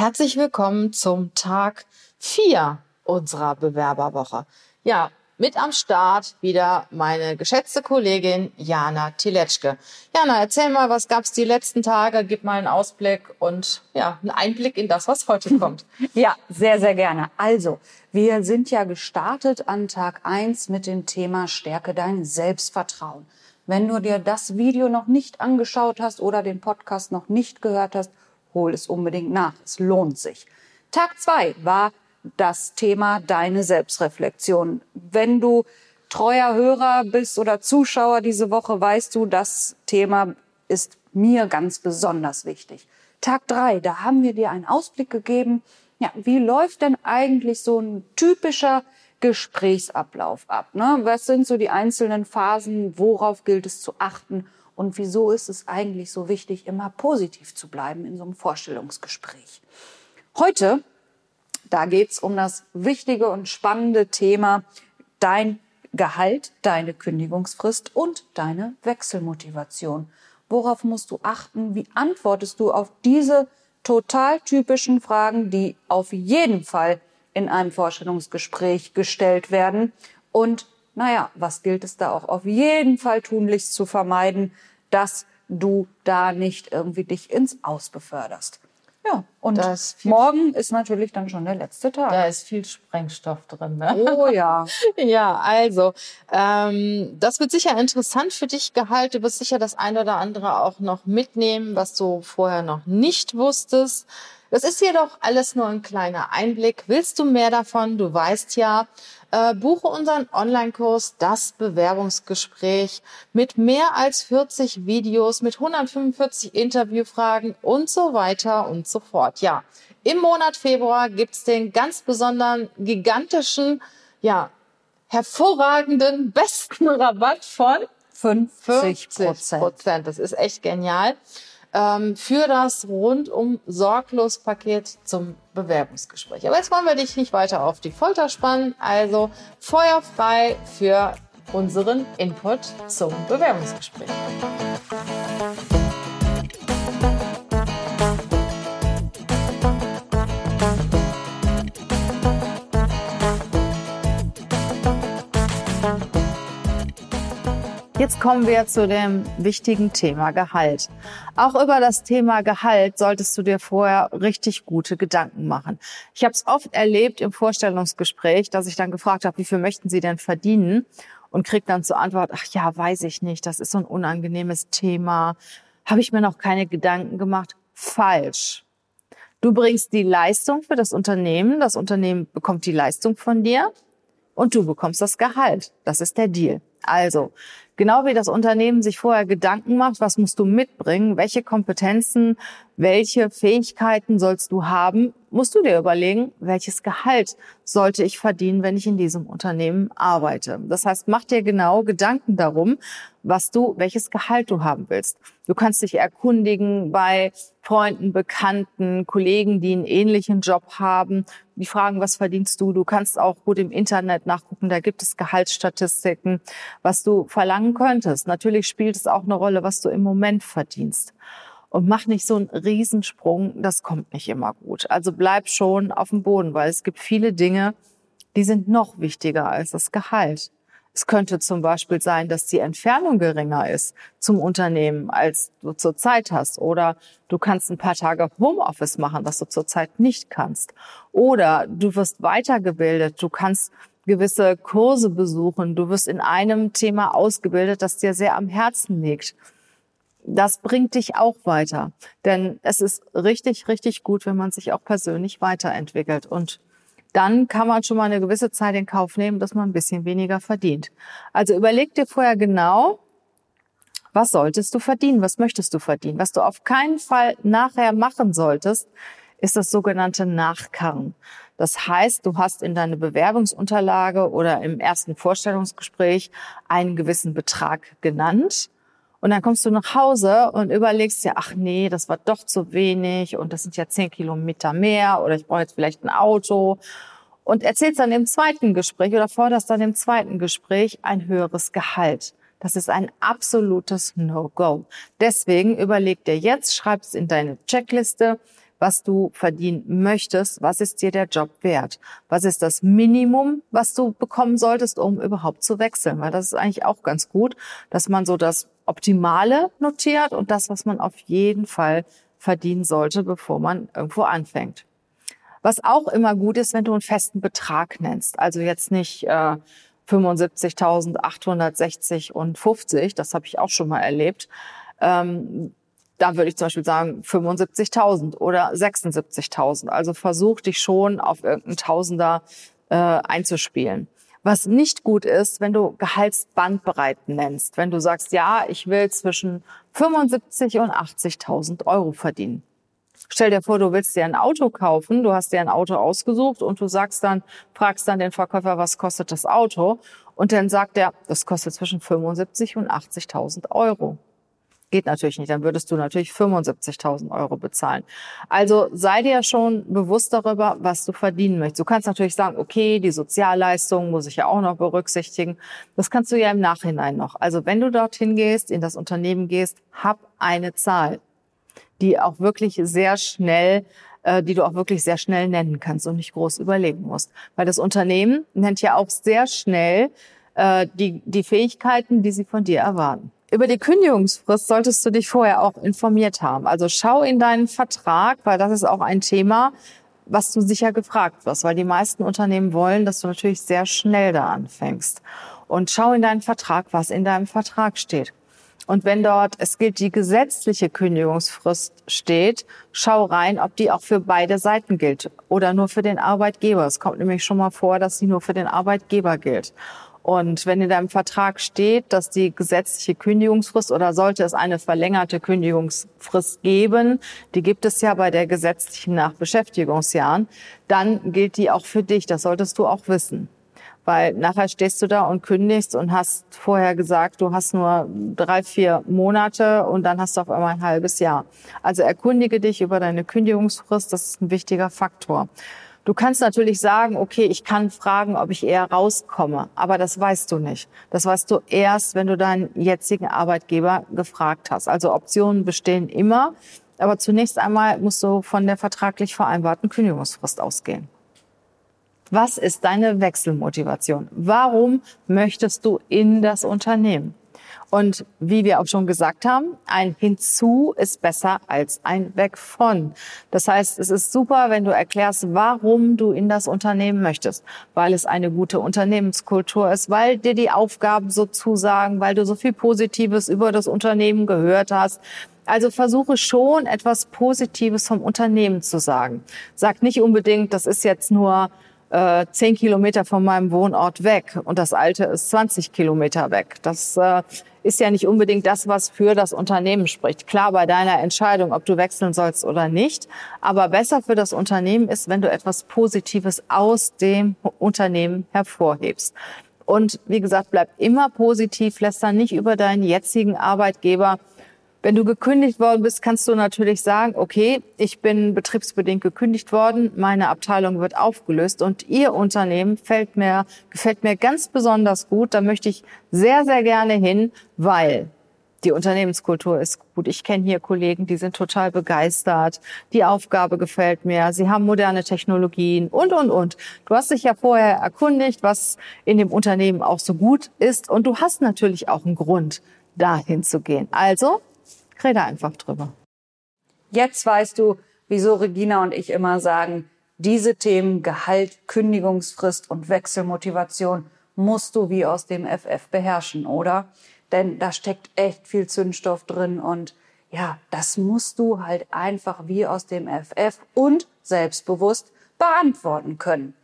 Herzlich willkommen zum Tag 4 unserer Bewerberwoche. Ja, mit am Start wieder meine geschätzte Kollegin Jana Tiletschke. Jana, erzähl mal, was gab's die letzten Tage? Gib mal einen Ausblick und ja, einen Einblick in das, was heute kommt. ja, sehr, sehr gerne. Also, wir sind ja gestartet an Tag 1 mit dem Thema Stärke dein Selbstvertrauen. Wenn du dir das Video noch nicht angeschaut hast oder den Podcast noch nicht gehört hast, hol es unbedingt nach. Es lohnt sich. Tag 2 war das Thema deine Selbstreflexion. Wenn du treuer Hörer bist oder Zuschauer diese Woche, weißt du, das Thema ist mir ganz besonders wichtig. Tag drei, da haben wir dir einen Ausblick gegeben. Ja, wie läuft denn eigentlich so ein typischer Gesprächsablauf ab? Ne? Was sind so die einzelnen Phasen? Worauf gilt es zu achten? Und wieso ist es eigentlich so wichtig, immer positiv zu bleiben in so einem Vorstellungsgespräch? Heute da geht's um das wichtige und spannende Thema dein Gehalt, deine Kündigungsfrist und deine Wechselmotivation. Worauf musst du achten? Wie antwortest du auf diese total typischen Fragen, die auf jeden Fall in einem Vorstellungsgespräch gestellt werden? Und naja, was gilt es da auch auf jeden Fall tunlichst zu vermeiden, dass du da nicht irgendwie dich ins Aus beförderst? Ja, und ist morgen ist natürlich dann schon der letzte Tag. Da ist viel Sprengstoff drin. Ne? Oh ja. ja, also ähm, das wird sicher interessant für dich gehalten. Du wirst sicher das eine oder andere auch noch mitnehmen, was du vorher noch nicht wusstest. Das ist jedoch alles nur ein kleiner Einblick. Willst du mehr davon? Du weißt ja, äh, buche unseren Online-Kurs Das Bewerbungsgespräch mit mehr als 40 Videos, mit 145 Interviewfragen und so weiter und so fort. Ja, im Monat Februar gibt's den ganz besonderen, gigantischen, ja, hervorragenden, besten Rabatt von 50 Prozent. Das ist echt genial ähm, für das rundum sorglos Paket zum Bewerbungsgespräch. Aber jetzt wollen wir dich nicht weiter auf die Folter spannen. Also feuerfrei für unseren Input zum Bewerbungsgespräch. Jetzt kommen wir zu dem wichtigen Thema Gehalt. Auch über das Thema Gehalt solltest du dir vorher richtig gute Gedanken machen. Ich habe es oft erlebt im Vorstellungsgespräch, dass ich dann gefragt habe, wie viel möchten Sie denn verdienen? Und krieg dann zur Antwort, ach ja, weiß ich nicht, das ist so ein unangenehmes Thema. Habe ich mir noch keine Gedanken gemacht? Falsch. Du bringst die Leistung für das Unternehmen, das Unternehmen bekommt die Leistung von dir und du bekommst das Gehalt. Das ist der Deal. Also, genau wie das Unternehmen sich vorher Gedanken macht, was musst du mitbringen, welche Kompetenzen, welche Fähigkeiten sollst du haben, musst du dir überlegen, welches Gehalt sollte ich verdienen, wenn ich in diesem Unternehmen arbeite. Das heißt, mach dir genau Gedanken darum, was du, welches Gehalt du haben willst. Du kannst dich erkundigen bei Freunden, Bekannten, Kollegen, die einen ähnlichen Job haben. Die fragen, was verdienst du? Du kannst auch gut im Internet nachgucken. Da gibt es Gehaltsstatistiken, was du verlangen könntest. Natürlich spielt es auch eine Rolle, was du im Moment verdienst und mach nicht so einen Riesensprung, das kommt nicht immer gut. Also bleib schon auf dem Boden, weil es gibt viele Dinge, die sind noch wichtiger als das Gehalt. Es könnte zum Beispiel sein, dass die Entfernung geringer ist zum Unternehmen, als du zurzeit hast. Oder du kannst ein paar Tage Homeoffice machen, was du zurzeit nicht kannst. Oder du wirst weitergebildet, du kannst gewisse Kurse besuchen, du wirst in einem Thema ausgebildet, das dir sehr am Herzen liegt das bringt dich auch weiter. Denn es ist richtig, richtig gut, wenn man sich auch persönlich weiterentwickelt. Und dann kann man schon mal eine gewisse Zeit in Kauf nehmen, dass man ein bisschen weniger verdient. Also überleg dir vorher genau, was solltest du verdienen? Was möchtest du verdienen? Was du auf keinen Fall nachher machen solltest, ist das sogenannte Nachkarren. Das heißt, du hast in deine Bewerbungsunterlage oder im ersten Vorstellungsgespräch einen gewissen Betrag genannt und dann kommst du nach Hause und überlegst dir, ach nee, das war doch zu wenig und das sind ja zehn Kilometer mehr oder ich brauche jetzt vielleicht ein Auto. Und erzählst dann im zweiten Gespräch oder forderst dann im zweiten Gespräch ein höheres Gehalt. Das ist ein absolutes No-Go. Deswegen überleg dir jetzt, schreib es in deine Checkliste, was du verdienen möchtest. Was ist dir der Job wert? Was ist das Minimum, was du bekommen solltest, um überhaupt zu wechseln? Weil das ist eigentlich auch ganz gut, dass man so das Optimale notiert und das, was man auf jeden Fall verdienen sollte, bevor man irgendwo anfängt. Was auch immer gut ist, wenn du einen festen Betrag nennst. Also jetzt nicht äh, 75.860 und 50, das habe ich auch schon mal erlebt. Ähm, da würde ich zum Beispiel sagen 75.000 oder 76.000. Also versuch dich schon auf irgendeinen Tausender äh, einzuspielen. Was nicht gut ist, wenn du Gehaltsbandbreiten nennst. Wenn du sagst, ja, ich will zwischen 75 und 80.000 Euro verdienen. Stell dir vor, du willst dir ein Auto kaufen, du hast dir ein Auto ausgesucht und du sagst dann, fragst dann den Verkäufer, was kostet das Auto? Und dann sagt er, das kostet zwischen 75 und 80.000 Euro. Geht natürlich nicht, dann würdest du natürlich 75.000 Euro bezahlen. Also sei dir schon bewusst darüber, was du verdienen möchtest. Du kannst natürlich sagen, okay, die Sozialleistungen muss ich ja auch noch berücksichtigen. Das kannst du ja im Nachhinein noch. Also wenn du dorthin gehst, in das Unternehmen gehst, hab eine Zahl die auch wirklich sehr schnell äh, die du auch wirklich sehr schnell nennen kannst und nicht groß überlegen musst. Weil das Unternehmen nennt ja auch sehr schnell äh, die, die Fähigkeiten, die sie von dir erwarten. Über die Kündigungsfrist solltest du dich vorher auch informiert haben. Also schau in deinen Vertrag, weil das ist auch ein Thema, was du sicher gefragt wirst, weil die meisten Unternehmen wollen, dass du natürlich sehr schnell da anfängst. Und schau in deinen Vertrag, was in deinem Vertrag steht. Und wenn dort, es gilt die gesetzliche Kündigungsfrist steht, schau rein, ob die auch für beide Seiten gilt oder nur für den Arbeitgeber. Es kommt nämlich schon mal vor, dass sie nur für den Arbeitgeber gilt. Und wenn in deinem Vertrag steht, dass die gesetzliche Kündigungsfrist oder sollte es eine verlängerte Kündigungsfrist geben, die gibt es ja bei der gesetzlichen nach Beschäftigungsjahren, dann gilt die auch für dich. Das solltest du auch wissen. Weil nachher stehst du da und kündigst und hast vorher gesagt, du hast nur drei, vier Monate und dann hast du auf einmal ein halbes Jahr. Also erkundige dich über deine Kündigungsfrist, das ist ein wichtiger Faktor. Du kannst natürlich sagen, okay, ich kann fragen, ob ich eher rauskomme, aber das weißt du nicht. Das weißt du erst, wenn du deinen jetzigen Arbeitgeber gefragt hast. Also Optionen bestehen immer, aber zunächst einmal musst du von der vertraglich vereinbarten Kündigungsfrist ausgehen. Was ist deine Wechselmotivation? Warum möchtest du in das Unternehmen? Und wie wir auch schon gesagt haben, ein Hinzu ist besser als ein Weg von. Das heißt, es ist super, wenn du erklärst, warum du in das Unternehmen möchtest. Weil es eine gute Unternehmenskultur ist, weil dir die Aufgaben so zusagen, weil du so viel Positives über das Unternehmen gehört hast. Also versuche schon etwas Positives vom Unternehmen zu sagen. Sag nicht unbedingt, das ist jetzt nur äh, zehn Kilometer von meinem Wohnort weg und das alte ist 20 Kilometer weg. Das äh, ist ja nicht unbedingt das, was für das Unternehmen spricht. Klar bei deiner Entscheidung, ob du wechseln sollst oder nicht, aber besser für das Unternehmen ist, wenn du etwas Positives aus dem Unternehmen hervorhebst. Und wie gesagt, bleib immer positiv, lässt dann nicht über deinen jetzigen Arbeitgeber wenn du gekündigt worden bist, kannst du natürlich sagen, okay, ich bin betriebsbedingt gekündigt worden, meine Abteilung wird aufgelöst und Ihr Unternehmen fällt mir, gefällt mir ganz besonders gut. Da möchte ich sehr, sehr gerne hin, weil die Unternehmenskultur ist gut. Ich kenne hier Kollegen, die sind total begeistert. Die Aufgabe gefällt mir. Sie haben moderne Technologien und, und, und. Du hast dich ja vorher erkundigt, was in dem Unternehmen auch so gut ist. Und du hast natürlich auch einen Grund, dahin zu gehen. Also Rede einfach drüber. Jetzt weißt du, wieso Regina und ich immer sagen, diese Themen Gehalt, Kündigungsfrist und Wechselmotivation musst du wie aus dem FF beherrschen, oder? Denn da steckt echt viel Zündstoff drin und ja, das musst du halt einfach wie aus dem FF und selbstbewusst beantworten können.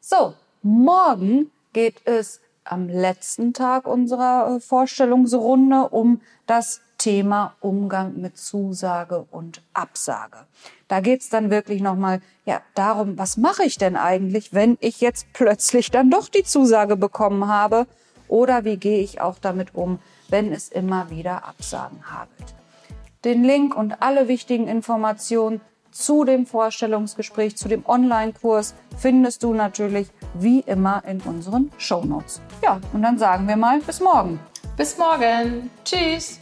So, morgen geht es am letzten Tag unserer äh, Vorstellungsrunde um das Thema Umgang mit Zusage und Absage. Da geht's dann wirklich nochmal ja, darum, was mache ich denn eigentlich, wenn ich jetzt plötzlich dann doch die Zusage bekommen habe? Oder wie gehe ich auch damit um, wenn es immer wieder Absagen hagelt? Den Link und alle wichtigen Informationen zu dem Vorstellungsgespräch, zu dem Online-Kurs findest du natürlich wie immer in unseren Show Notes. Ja, und dann sagen wir mal bis morgen. Bis morgen. Tschüss.